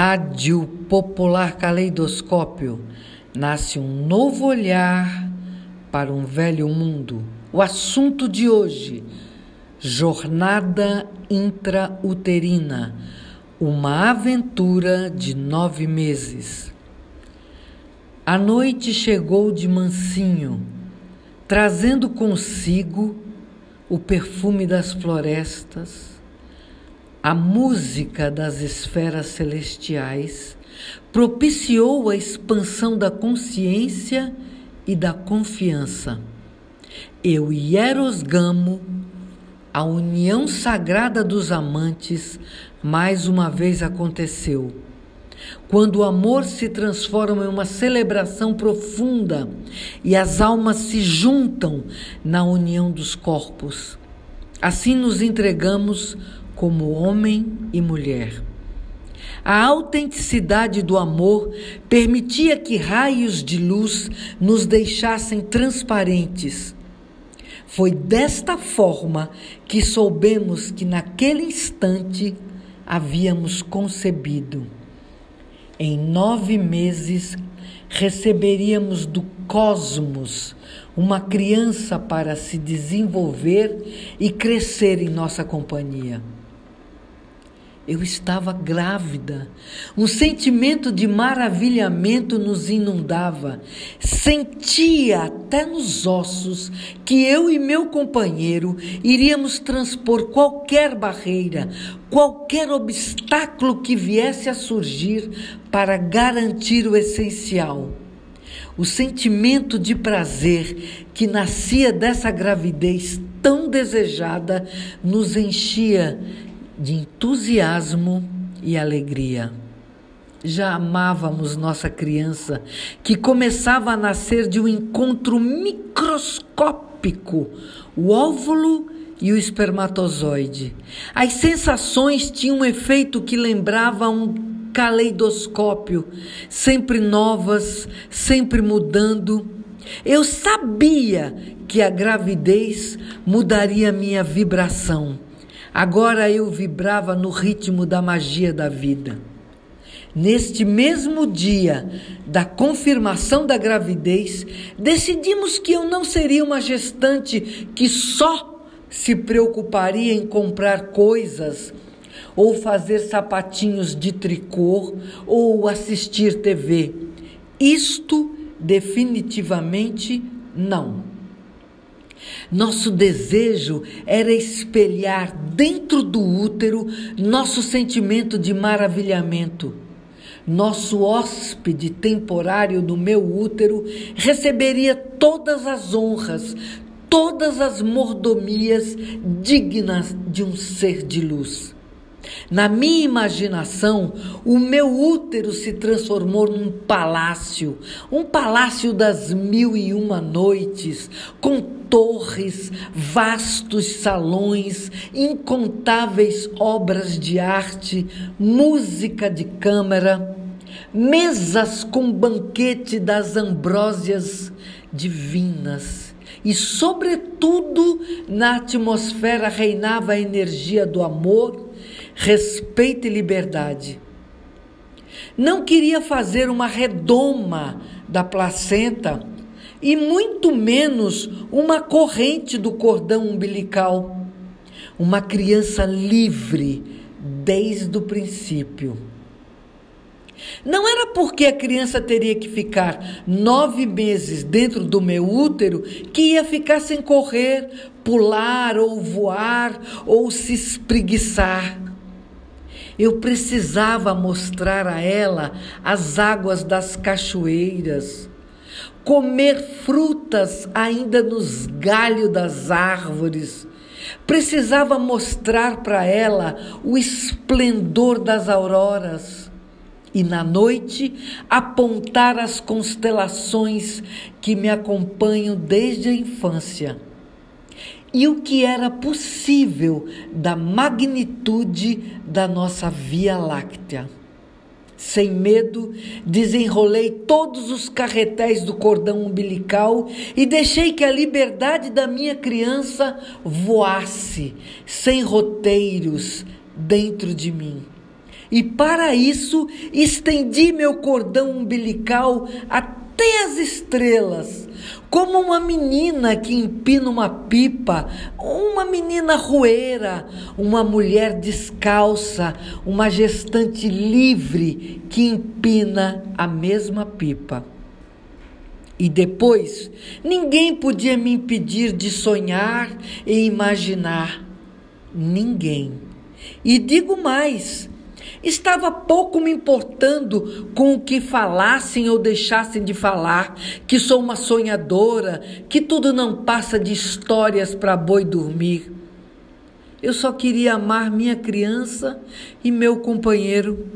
Rádio Popular Caleidoscópio nasce um novo olhar para um velho mundo. O assunto de hoje: Jornada intrauterina, uma aventura de nove meses. A noite chegou de mansinho, trazendo consigo o perfume das florestas a música das esferas celestiais propiciou a expansão da consciência e da confiança. Eu e Eros Gamo, a união sagrada dos amantes, mais uma vez aconteceu. Quando o amor se transforma em uma celebração profunda e as almas se juntam na união dos corpos. Assim nos entregamos como homem e mulher. A autenticidade do amor permitia que raios de luz nos deixassem transparentes. Foi desta forma que soubemos que naquele instante havíamos concebido. Em nove meses receberíamos do cosmos uma criança para se desenvolver e crescer em nossa companhia. Eu estava grávida. Um sentimento de maravilhamento nos inundava. Sentia até nos ossos que eu e meu companheiro iríamos transpor qualquer barreira, qualquer obstáculo que viesse a surgir para garantir o essencial. O sentimento de prazer que nascia dessa gravidez tão desejada nos enchia de entusiasmo e alegria. Já amávamos nossa criança, que começava a nascer de um encontro microscópico, o óvulo e o espermatozoide. As sensações tinham um efeito que lembrava um caleidoscópio, sempre novas, sempre mudando. Eu sabia que a gravidez mudaria minha vibração Agora eu vibrava no ritmo da magia da vida. Neste mesmo dia da confirmação da gravidez, decidimos que eu não seria uma gestante que só se preocuparia em comprar coisas ou fazer sapatinhos de tricô ou assistir TV. Isto definitivamente não. Nosso desejo era espelhar dentro do útero nosso sentimento de maravilhamento. Nosso hóspede temporário no meu útero receberia todas as honras, todas as mordomias dignas de um ser de luz. Na minha imaginação, o meu útero se transformou num palácio, um palácio das mil e uma noites, com torres, vastos salões, incontáveis obras de arte, música de câmara, mesas com banquete das ambrósias divinas. E, sobretudo, na atmosfera reinava a energia do amor respeito e liberdade. Não queria fazer uma redoma da placenta e muito menos uma corrente do cordão umbilical. Uma criança livre desde o princípio. Não era porque a criança teria que ficar nove meses dentro do meu útero que ia ficar sem correr, pular ou voar ou se espreguiçar. Eu precisava mostrar a ela as águas das cachoeiras, comer frutas ainda nos galhos das árvores. Precisava mostrar para ela o esplendor das auroras e na noite apontar as constelações que me acompanham desde a infância e o que era possível da magnitude da nossa Via Láctea. Sem medo, desenrolei todos os carretéis do cordão umbilical e deixei que a liberdade da minha criança voasse, sem roteiros, dentro de mim. E para isso estendi meu cordão umbilical até as estrelas, como uma menina que empina uma pipa, uma menina roeira, uma mulher descalça, uma gestante livre que empina a mesma pipa. E depois, ninguém podia me impedir de sonhar e imaginar. Ninguém. E digo mais, estava pouco me importando com o que falassem ou deixassem de falar, que sou uma sonhadora, que tudo não passa de histórias para boi dormir. Eu só queria amar minha criança e meu companheiro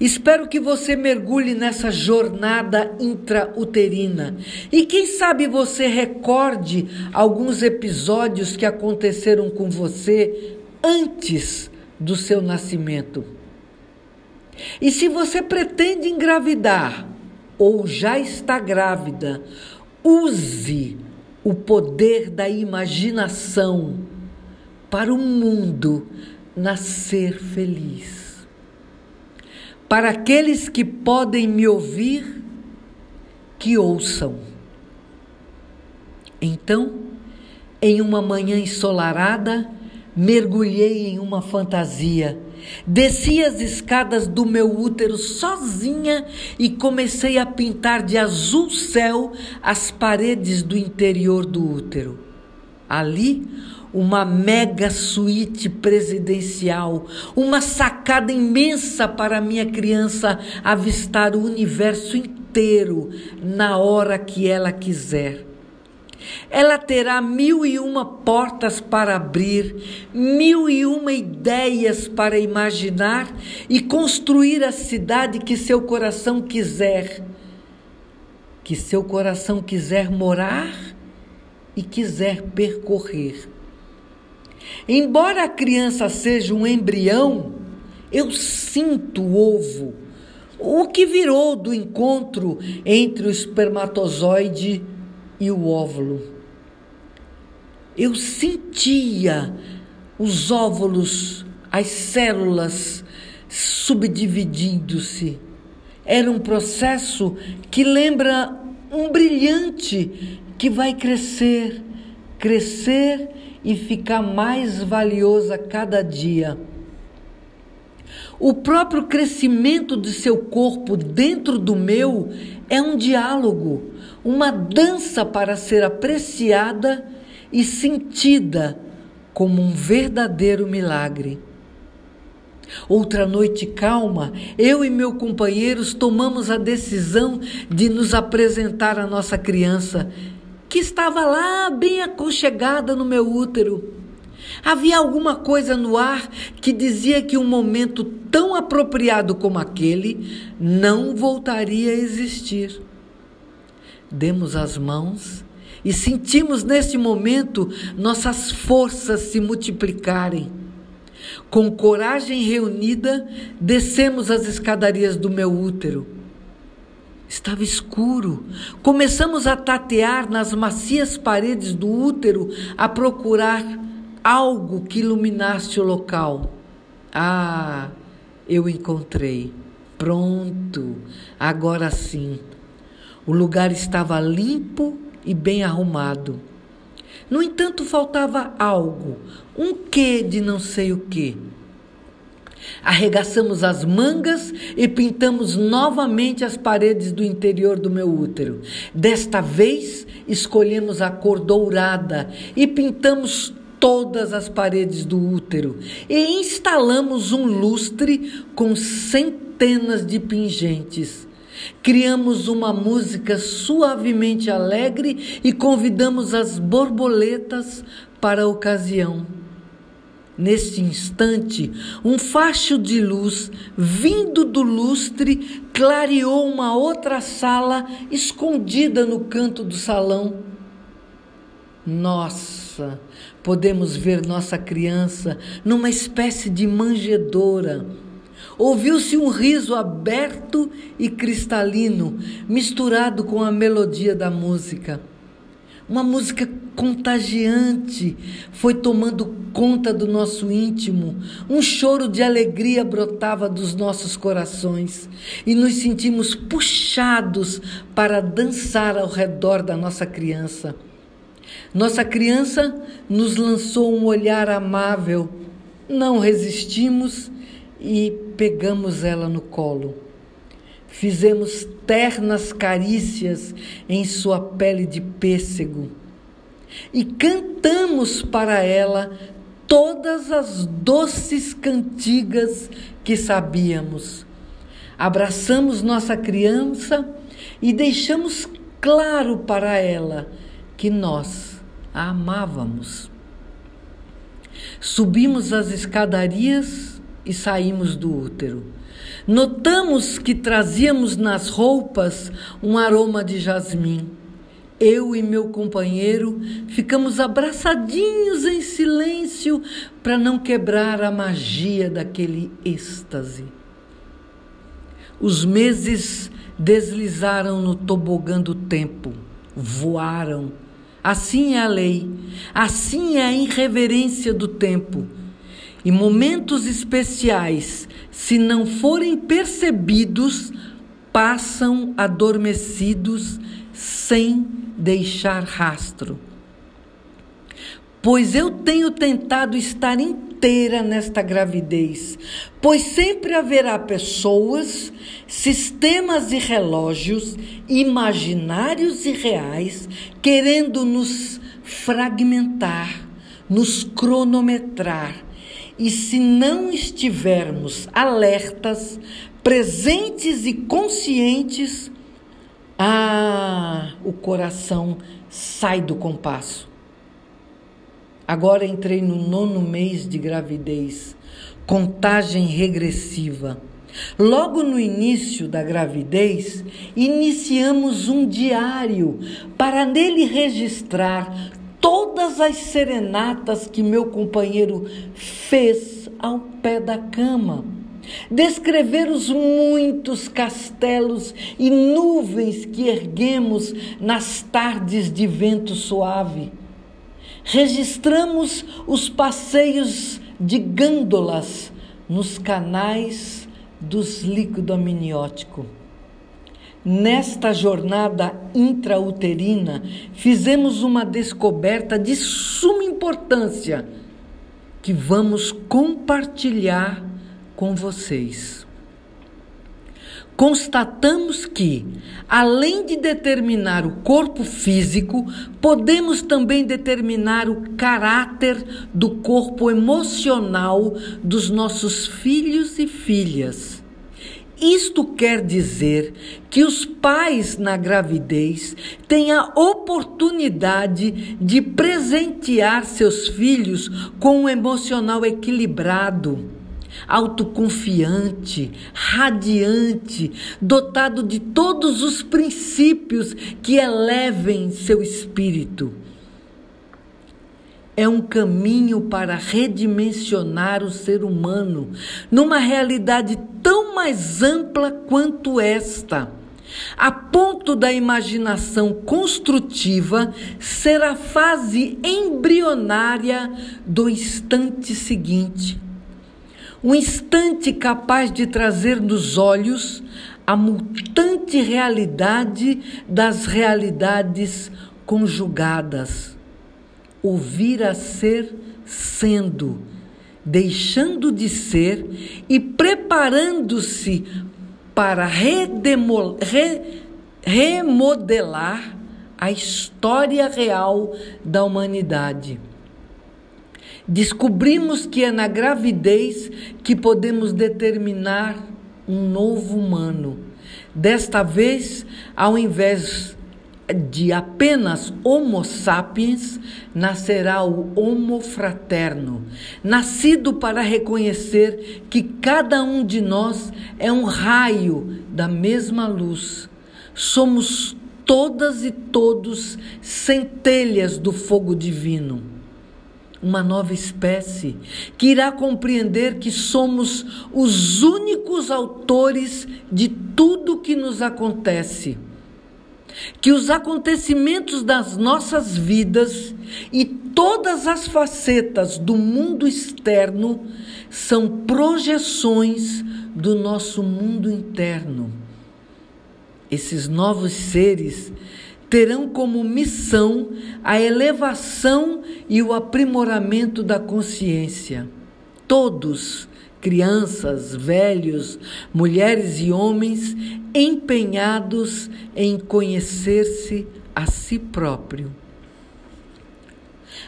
Espero que você mergulhe nessa jornada intrauterina e quem sabe você recorde alguns episódios que aconteceram com você antes do seu nascimento. E se você pretende engravidar ou já está grávida, use o poder da imaginação para o mundo nascer feliz. Para aqueles que podem me ouvir, que ouçam. Então, em uma manhã ensolarada, mergulhei em uma fantasia. Desci as escadas do meu útero sozinha e comecei a pintar de azul céu as paredes do interior do útero. Ali, uma mega suíte presidencial, uma sacada imensa para minha criança avistar o universo inteiro na hora que ela quiser. Ela terá mil e uma portas para abrir, mil e uma ideias para imaginar e construir a cidade que seu coração quiser. Que seu coração quiser morar e quiser percorrer. Embora a criança seja um embrião, eu sinto o ovo, o que virou do encontro entre o espermatozoide e o óvulo. Eu sentia os óvulos, as células subdividindo-se. Era um processo que lembra um brilhante que vai crescer, crescer e ficar mais valiosa cada dia. O próprio crescimento de seu corpo dentro do meu é um diálogo, uma dança para ser apreciada e sentida como um verdadeiro milagre. Outra noite calma, eu e meu companheiros tomamos a decisão de nos apresentar à nossa criança que estava lá bem aconchegada no meu útero. Havia alguma coisa no ar que dizia que um momento tão apropriado como aquele não voltaria a existir. Demos as mãos e sentimos nesse momento nossas forças se multiplicarem. Com coragem reunida, descemos as escadarias do meu útero. Estava escuro. Começamos a tatear nas macias paredes do útero a procurar algo que iluminasse o local. Ah, eu encontrei. Pronto, agora sim. O lugar estava limpo e bem arrumado. No entanto, faltava algo, um quê de não sei o quê. Arregaçamos as mangas e pintamos novamente as paredes do interior do meu útero. Desta vez, escolhemos a cor dourada e pintamos todas as paredes do útero e instalamos um lustre com centenas de pingentes. Criamos uma música suavemente alegre e convidamos as borboletas para a ocasião. Neste instante, um facho de luz vindo do lustre clareou uma outra sala escondida no canto do salão. Nossa, podemos ver nossa criança numa espécie de manjedoura. Ouviu-se um riso aberto e cristalino, misturado com a melodia da música. Uma música contagiante foi tomando conta do nosso íntimo. Um choro de alegria brotava dos nossos corações e nos sentimos puxados para dançar ao redor da nossa criança. Nossa criança nos lançou um olhar amável, não resistimos e pegamos ela no colo. Fizemos ternas carícias em sua pele de pêssego e cantamos para ela todas as doces cantigas que sabíamos. Abraçamos nossa criança e deixamos claro para ela que nós a amávamos. Subimos as escadarias e saímos do útero. Notamos que trazíamos nas roupas um aroma de jasmim. Eu e meu companheiro ficamos abraçadinhos em silêncio para não quebrar a magia daquele êxtase. Os meses deslizaram no tobogã do tempo, voaram. Assim é a lei, assim é a irreverência do tempo. E momentos especiais se não forem percebidos, passam adormecidos sem deixar rastro. Pois eu tenho tentado estar inteira nesta gravidez, pois sempre haverá pessoas, sistemas e relógios, imaginários e reais, querendo nos fragmentar, nos cronometrar e se não estivermos alertas, presentes e conscientes, ah, o coração sai do compasso. Agora entrei no nono mês de gravidez, contagem regressiva. Logo no início da gravidez, iniciamos um diário para nele registrar todas as serenatas que meu companheiro fez ao pé da cama. Descrever os muitos castelos e nuvens que erguemos nas tardes de vento suave. Registramos os passeios de gândolas nos canais dos líquido amniótico. Nesta jornada intrauterina, fizemos uma descoberta de suma importância que vamos compartilhar com vocês. Constatamos que, além de determinar o corpo físico, podemos também determinar o caráter do corpo emocional dos nossos filhos e filhas. Isto quer dizer que os pais na gravidez têm a oportunidade de presentear seus filhos com um emocional equilibrado, autoconfiante, radiante, dotado de todos os princípios que elevem seu espírito é um caminho para redimensionar o ser humano numa realidade tão mais ampla quanto esta, a ponto da imaginação construtiva ser a fase embrionária do instante seguinte. Um instante capaz de trazer nos olhos a mutante realidade das realidades conjugadas ouvir a ser sendo, deixando de ser e preparando-se para re, remodelar a história real da humanidade. Descobrimos que é na gravidez que podemos determinar um novo humano. Desta vez, ao invés de apenas Homo sapiens nascerá o Homo fraterno, nascido para reconhecer que cada um de nós é um raio da mesma luz. Somos todas e todos centelhas do fogo divino. Uma nova espécie que irá compreender que somos os únicos autores de tudo que nos acontece que os acontecimentos das nossas vidas e todas as facetas do mundo externo são projeções do nosso mundo interno. Esses novos seres terão como missão a elevação e o aprimoramento da consciência. Todos, crianças, velhos, mulheres e homens, empenhados em conhecer-se a si próprio.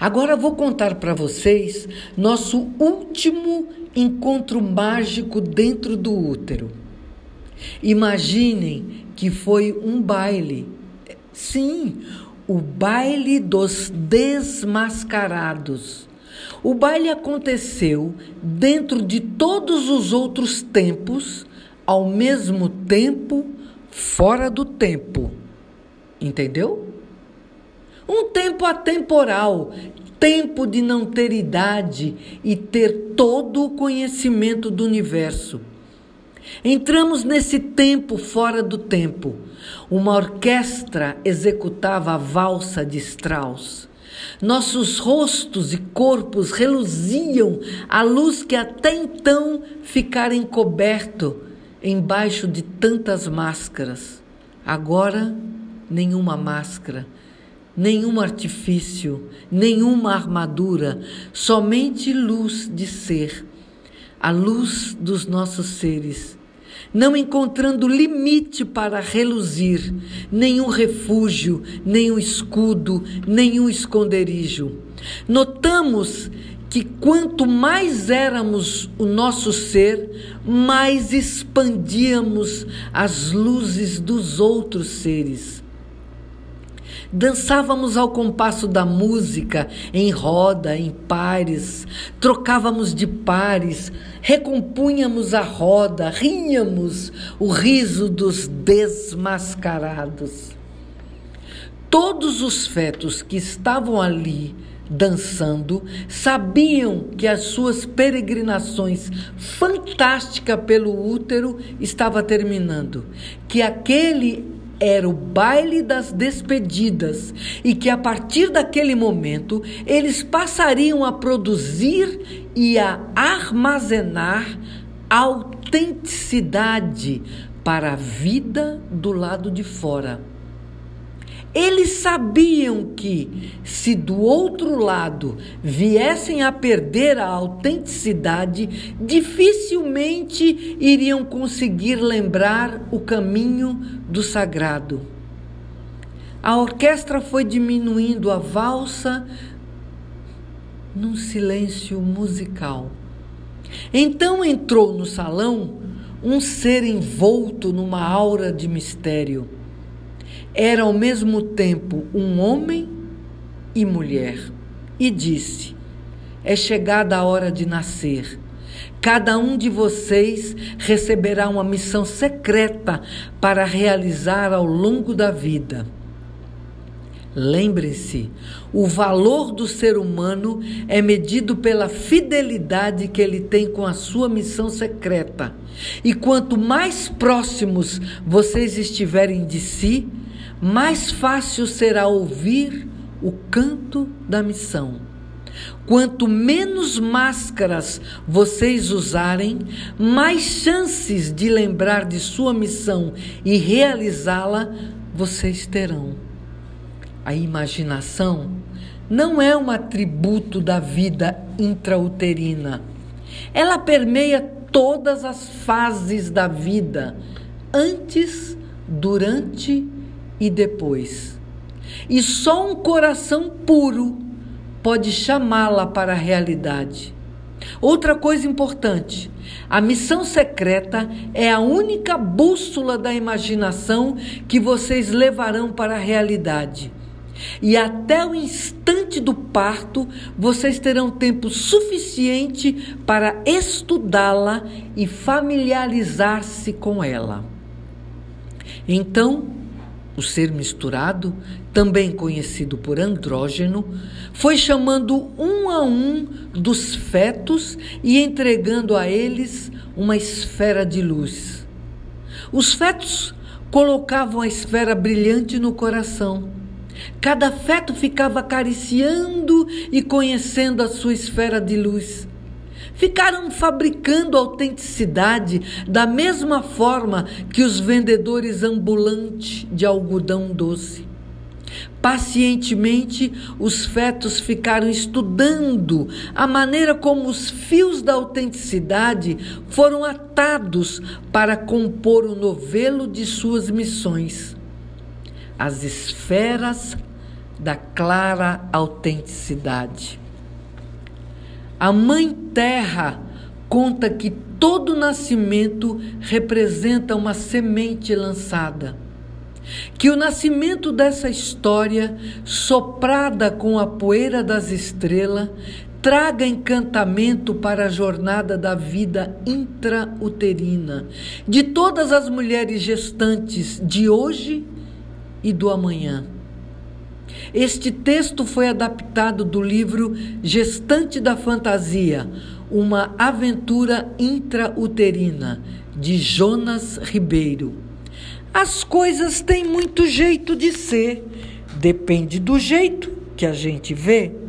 Agora vou contar para vocês nosso último encontro mágico dentro do útero. Imaginem que foi um baile. Sim, o baile dos desmascarados. O baile aconteceu dentro de todos os outros tempos, ao mesmo tempo, fora do tempo. Entendeu? Um tempo atemporal, tempo de não ter idade e ter todo o conhecimento do universo. Entramos nesse tempo fora do tempo. Uma orquestra executava a valsa de Strauss. Nossos rostos e corpos reluziam à luz que até então ficara encoberto embaixo de tantas máscaras. Agora, nenhuma máscara, nenhum artifício, nenhuma armadura, somente luz de ser, a luz dos nossos seres não encontrando limite para reluzir, nenhum refúgio, nenhum escudo, nenhum esconderijo. Notamos que quanto mais éramos o nosso ser, mais expandíamos as luzes dos outros seres. Dançávamos ao compasso da música, em roda, em pares, trocávamos de pares, recompunhamos a roda, ríamos o riso dos desmascarados. Todos os fetos que estavam ali dançando sabiam que as suas peregrinações fantásticas pelo útero estava terminando, que aquele era o baile das despedidas e que a partir daquele momento eles passariam a produzir e a armazenar autenticidade para a vida do lado de fora. Eles sabiam que, se do outro lado viessem a perder a autenticidade, dificilmente iriam conseguir lembrar o caminho do sagrado. A orquestra foi diminuindo a valsa num silêncio musical. Então entrou no salão um ser envolto numa aura de mistério era ao mesmo tempo um homem e mulher, e disse: É chegada a hora de nascer. Cada um de vocês receberá uma missão secreta para realizar ao longo da vida. Lembre-se, o valor do ser humano é medido pela fidelidade que ele tem com a sua missão secreta. E quanto mais próximos vocês estiverem de si, mais fácil será ouvir o canto da missão. Quanto menos máscaras vocês usarem, mais chances de lembrar de sua missão e realizá-la vocês terão. A imaginação não é um atributo da vida intrauterina. Ela permeia todas as fases da vida, antes, durante e e depois. E só um coração puro pode chamá-la para a realidade. Outra coisa importante: a missão secreta é a única bússola da imaginação que vocês levarão para a realidade. E até o instante do parto, vocês terão tempo suficiente para estudá-la e familiarizar-se com ela. Então, o ser misturado, também conhecido por andrógeno, foi chamando um a um dos fetos e entregando a eles uma esfera de luz. Os fetos colocavam a esfera brilhante no coração. Cada feto ficava acariciando e conhecendo a sua esfera de luz. Ficaram fabricando autenticidade da mesma forma que os vendedores ambulantes de algodão doce. Pacientemente, os fetos ficaram estudando a maneira como os fios da autenticidade foram atados para compor o novelo de suas missões. As esferas da clara autenticidade. A Mãe Terra conta que todo nascimento representa uma semente lançada que o nascimento dessa história, soprada com a poeira das estrelas, traga encantamento para a jornada da vida intrauterina de todas as mulheres gestantes de hoje e do amanhã. Este texto foi adaptado do livro Gestante da Fantasia, uma aventura intrauterina, de Jonas Ribeiro. As coisas têm muito jeito de ser, depende do jeito que a gente vê.